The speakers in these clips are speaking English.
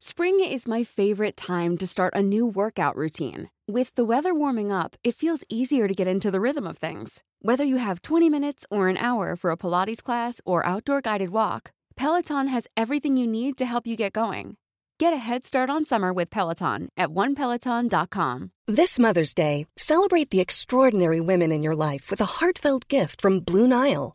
Spring is my favorite time to start a new workout routine. With the weather warming up, it feels easier to get into the rhythm of things. Whether you have 20 minutes or an hour for a Pilates class or outdoor guided walk, Peloton has everything you need to help you get going. Get a head start on summer with Peloton at onepeloton.com. This Mother's Day, celebrate the extraordinary women in your life with a heartfelt gift from Blue Nile.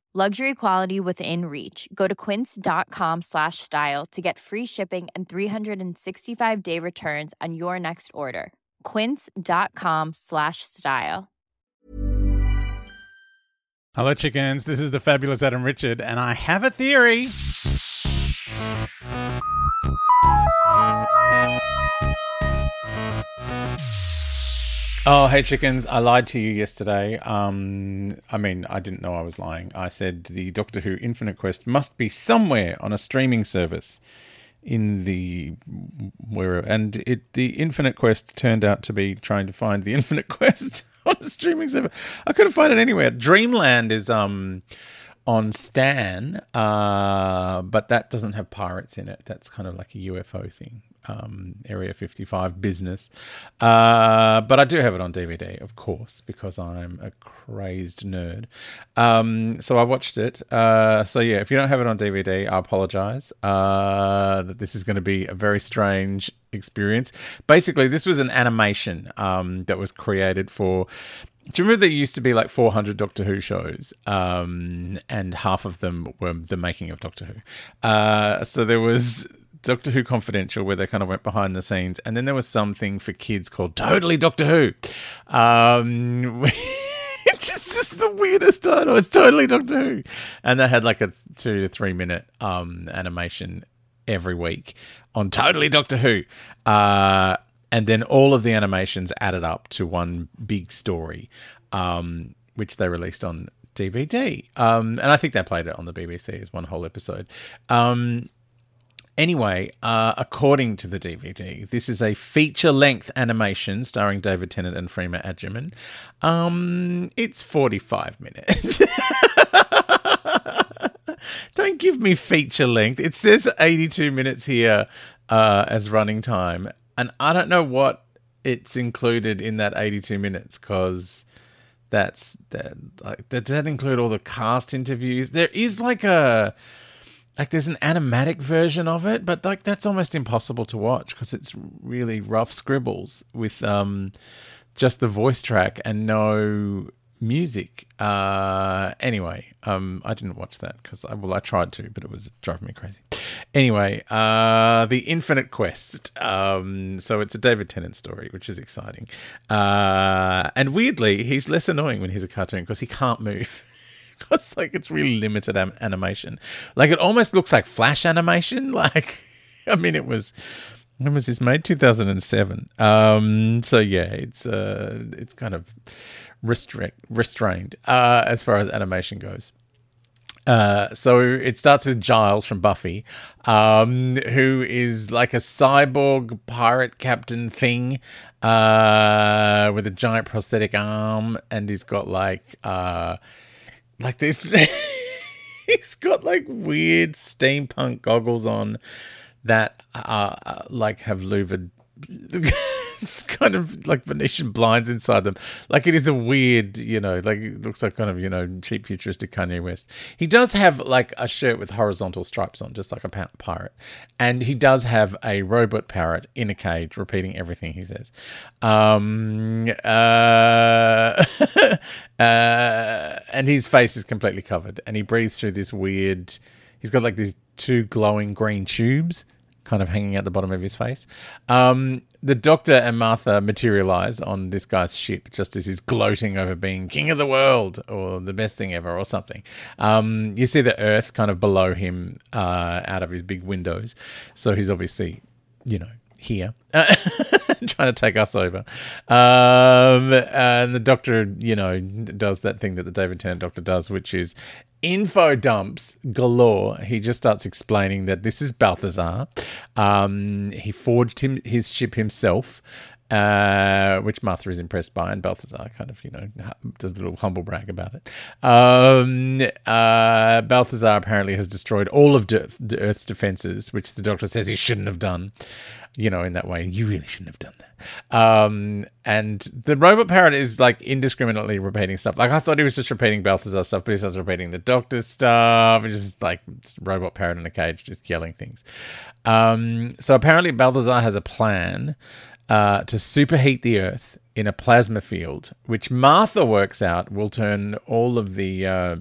Luxury quality within reach. Go to quince.com slash style to get free shipping and 365 day returns on your next order. Quince.com slash style. Hello, chickens. This is the fabulous Adam Richard, and I have a theory. Oh, hey, chickens. I lied to you yesterday. Um, I mean, I didn't know I was lying. I said the Doctor Who Infinite Quest must be somewhere on a streaming service in the where and it the Infinite Quest turned out to be trying to find the Infinite Quest on a streaming server. I couldn't find it anywhere. Dreamland is um on Stan, uh, but that doesn't have pirates in it. That's kind of like a UFO thing um, Area 55 business. Uh, but I do have it on DVD, of course, because I'm a crazed nerd. Um, so I watched it. Uh, so yeah, if you don't have it on DVD, I apologize. Uh, that this is going to be a very strange experience. Basically, this was an animation um, that was created for do you remember there used to be like 400 Doctor Who shows, um, and half of them were the making of Doctor Who? Uh, so there was Doctor Who Confidential, where they kind of went behind the scenes, and then there was something for kids called Totally Doctor Who. Um, it's just, just the weirdest title. It's totally Doctor Who, and they had like a two to three minute um, animation every week on Totally Doctor Who. Uh, and then all of the animations added up to one big story, um, which they released on DVD. Um, and I think they played it on the BBC as one whole episode. Um, Anyway, uh, according to the DVD, this is a feature length animation starring David Tennant and Freema Agyeman. Um, it's 45 minutes. Don't give me feature length. It says 82 minutes here uh, as running time. And I don't know what it's included in that 82 minutes because that's that like does that include all the cast interviews there is like a like there's an animatic version of it, but like that's almost impossible to watch because it's really rough scribbles with um just the voice track and no music. Uh anyway, um I didn't watch that because I well I tried to, but it was driving me crazy. Anyway, uh The Infinite Quest. Um so it's a David Tennant story, which is exciting. Uh and weirdly, he's less annoying when he's a cartoon because he can't move. because like it's really limited am- animation. Like it almost looks like flash animation. Like I mean, it was when was this made? Two thousand and seven. Um, so yeah, it's uh, it's kind of restrict restrained uh, as far as animation goes. Uh, so it starts with Giles from Buffy, um, who is like a cyborg pirate captain thing, uh, with a giant prosthetic arm, and he's got like, uh, like this. he's got like weird steampunk goggles on that uh, like have louvered it's kind of like Venetian blinds inside them. Like it is a weird, you know, like it looks like kind of, you know, cheap futuristic Kanye West. He does have like a shirt with horizontal stripes on, just like a pirate. And he does have a robot parrot in a cage repeating everything he says. Um, uh, uh, and his face is completely covered and he breathes through this weird, he's got like these two glowing green tubes kind of hanging out the bottom of his face. Um, the Doctor and Martha materialize on this guy's ship just as he's gloating over being king of the world or the best thing ever or something. Um, you see the Earth kind of below him uh, out of his big windows. So he's obviously, you know, here trying to take us over. Um, and the Doctor, you know, does that thing that the David Tennant Doctor does, which is info dumps galore. He just starts explaining that this is Balthazar. Um, he forged him his ship himself. Uh, which Martha is impressed by, and Balthazar kind of, you know, does a little humble brag about it. Um, uh, Balthazar apparently has destroyed all of de- the Earth's defenses, which the Doctor says he shouldn't have done. You know, in that way, you really shouldn't have done that. Um, and the robot parrot is like indiscriminately repeating stuff. Like I thought he was just repeating Balthazar stuff, but he starts repeating the Doctor's stuff. It's just like just robot parrot in a cage, just yelling things. Um, so apparently Balthazar has a plan uh, to superheat the Earth in a plasma field, which Martha works out will turn all of the uh,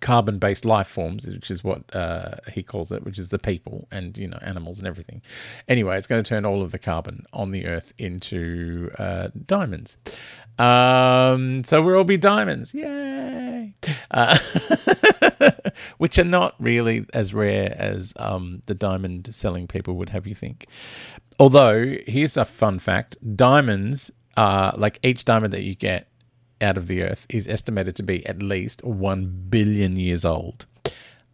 carbon based life forms, which is what uh, he calls it, which is the people and you know animals and everything. Anyway, it's going to turn all of the carbon on the Earth into uh, diamonds. Um, so we'll all be diamonds, yay! Uh, which are not really as rare as um, the diamond selling people would have you think. Although here's a fun fact: diamonds, are like each diamond that you get out of the Earth is estimated to be at least 1 billion years old.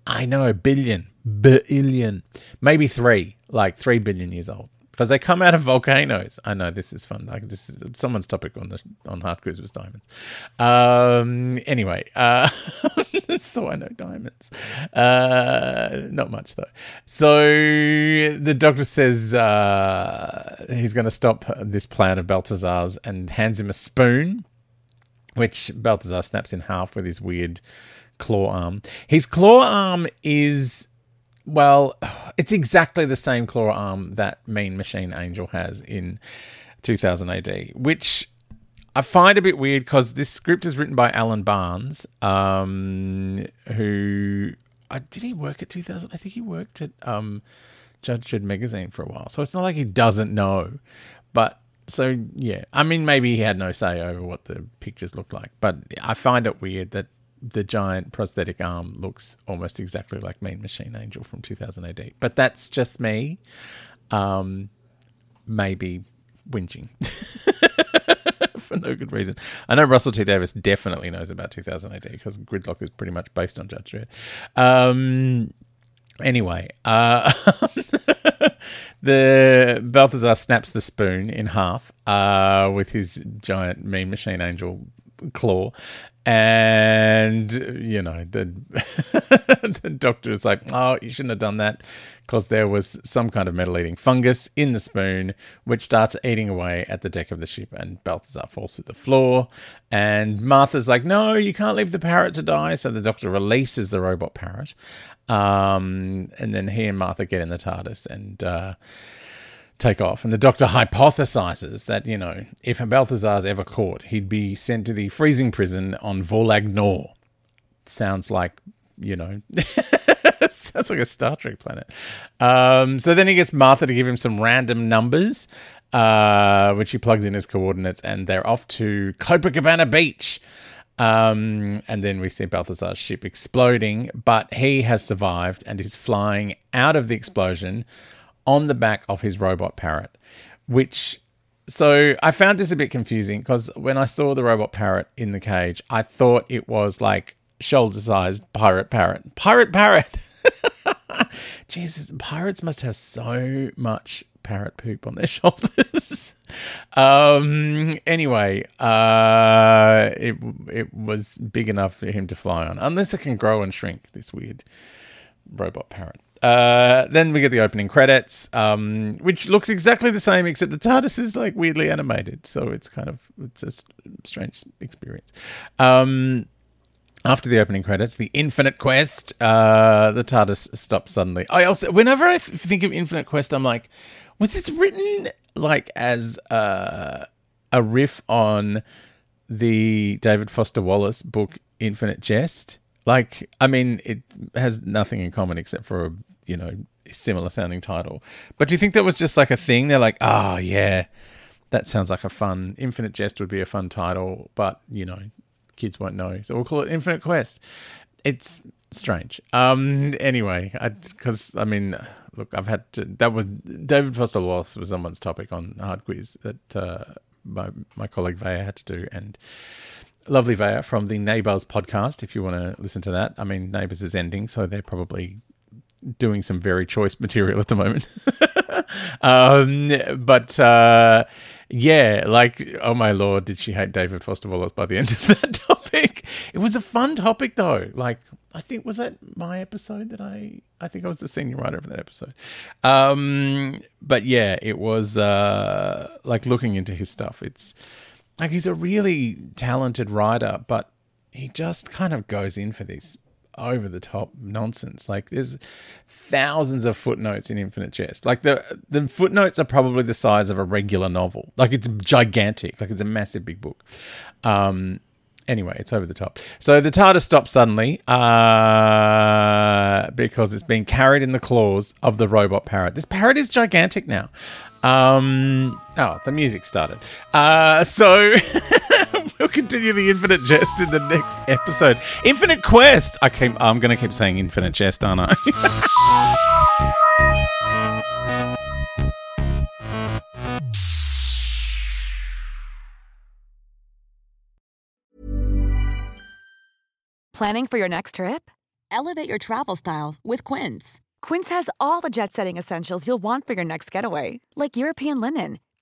I know, billion, billion, maybe three, like 3 billion years old. Because they come out of volcanoes. I know this is fun. Like this is someone's topic on the on Hard Quiz was diamonds. Um, anyway, uh, so I know diamonds. Uh, not much though. So the doctor says uh, he's going to stop this plan of Balthazar's and hands him a spoon which Balthazar snaps in half with his weird claw arm. His claw arm is, well, it's exactly the same claw arm that Mean Machine Angel has in 2000 AD, which I find a bit weird because this script is written by Alan Barnes, um, who uh, did he work at 2000? I think he worked at um, Judge Dredd magazine for a while, so it's not like he doesn't know. But so yeah, I mean, maybe he had no say over what the pictures look like, but I find it weird that the giant prosthetic arm looks almost exactly like Mean Machine Angel from 2000 AD. But that's just me. Um, maybe whinging for no good reason. I know Russell T Davies definitely knows about 2000 AD because Gridlock is pretty much based on Judge Dredd. Um, anyway, uh, the Balthazar snaps the spoon in half uh, with his giant mean machine angel claw. And you know the the doctor is like, "Oh, you shouldn't have done that," because there was some kind of metal-eating fungus in the spoon, which starts eating away at the deck of the ship. And Balthazar falls to the floor. And Martha's like, "No, you can't leave the parrot to die." So the doctor releases the robot parrot, um, and then he and Martha get in the TARDIS and uh, take off. And the doctor hypothesizes that, you know, if Balthazar's ever caught, he'd be sent to the freezing prison on Volag-Noc. Sounds like, you know, sounds like a Star Trek planet. Um, so then he gets Martha to give him some random numbers, uh, which he plugs in his coordinates, and they're off to Copacabana Beach. Um, and then we see Balthazar's ship exploding, but he has survived and is flying out of the explosion on the back of his robot parrot, which. So I found this a bit confusing because when I saw the robot parrot in the cage, I thought it was like shoulder sized pirate parrot. Pirate parrot! Jesus, pirates must have so much parrot poop on their shoulders. um. Anyway, uh, it it was big enough for him to fly on, unless it can grow and shrink. This weird robot parrot. Uh, then we get the opening credits, um, which looks exactly the same, except the TARDIS is like weirdly animated, so it's kind of it's a strange experience. Um, after the opening credits, the Infinite Quest, uh, the TARDIS stops suddenly. I also, whenever I th- think of Infinite Quest, I'm like, was this written like as uh, a riff on the David Foster Wallace book Infinite Jest? Like, I mean, it has nothing in common except for a you know similar sounding title. But do you think that was just like a thing? They're like, oh yeah, that sounds like a fun Infinite Jest would be a fun title, but you know, kids won't know, so we'll call it Infinite Quest. It's strange. Um. Anyway, because I, I, mean, look, I've had to. That was David Foster Wallace was someone's topic on Hard Quiz that uh, my my colleague Vaya had to do, and lovely Vaya from the Neighbours podcast. If you want to listen to that, I mean, Neighbours is ending, so they're probably doing some very choice material at the moment. um, but uh, yeah, like, oh my lord, did she hate David Foster Wallace by the end of that topic? It was a fun topic though. Like, I think was that my episode that I I think I was the senior writer for that episode. Um, but yeah, it was uh, like looking into his stuff. It's like he's a really talented writer, but he just kind of goes in for these over the top nonsense. Like there's thousands of footnotes in Infinite Jest. Like the the footnotes are probably the size of a regular novel. Like it's gigantic. Like it's a massive big book. Um anyway, it's over the top. So the TARDIS stops suddenly uh, because it's being carried in the claws of the robot parrot. This parrot is gigantic now. Um, oh, the music started. Uh, so we'll continue the Infinite Jest in the next episode. Infinite Quest. I keep, I'm going to keep saying Infinite Jest, aren't I? Planning for your next trip? Elevate your travel style with Quince. Quince has all the jet setting essentials you'll want for your next getaway, like European linen,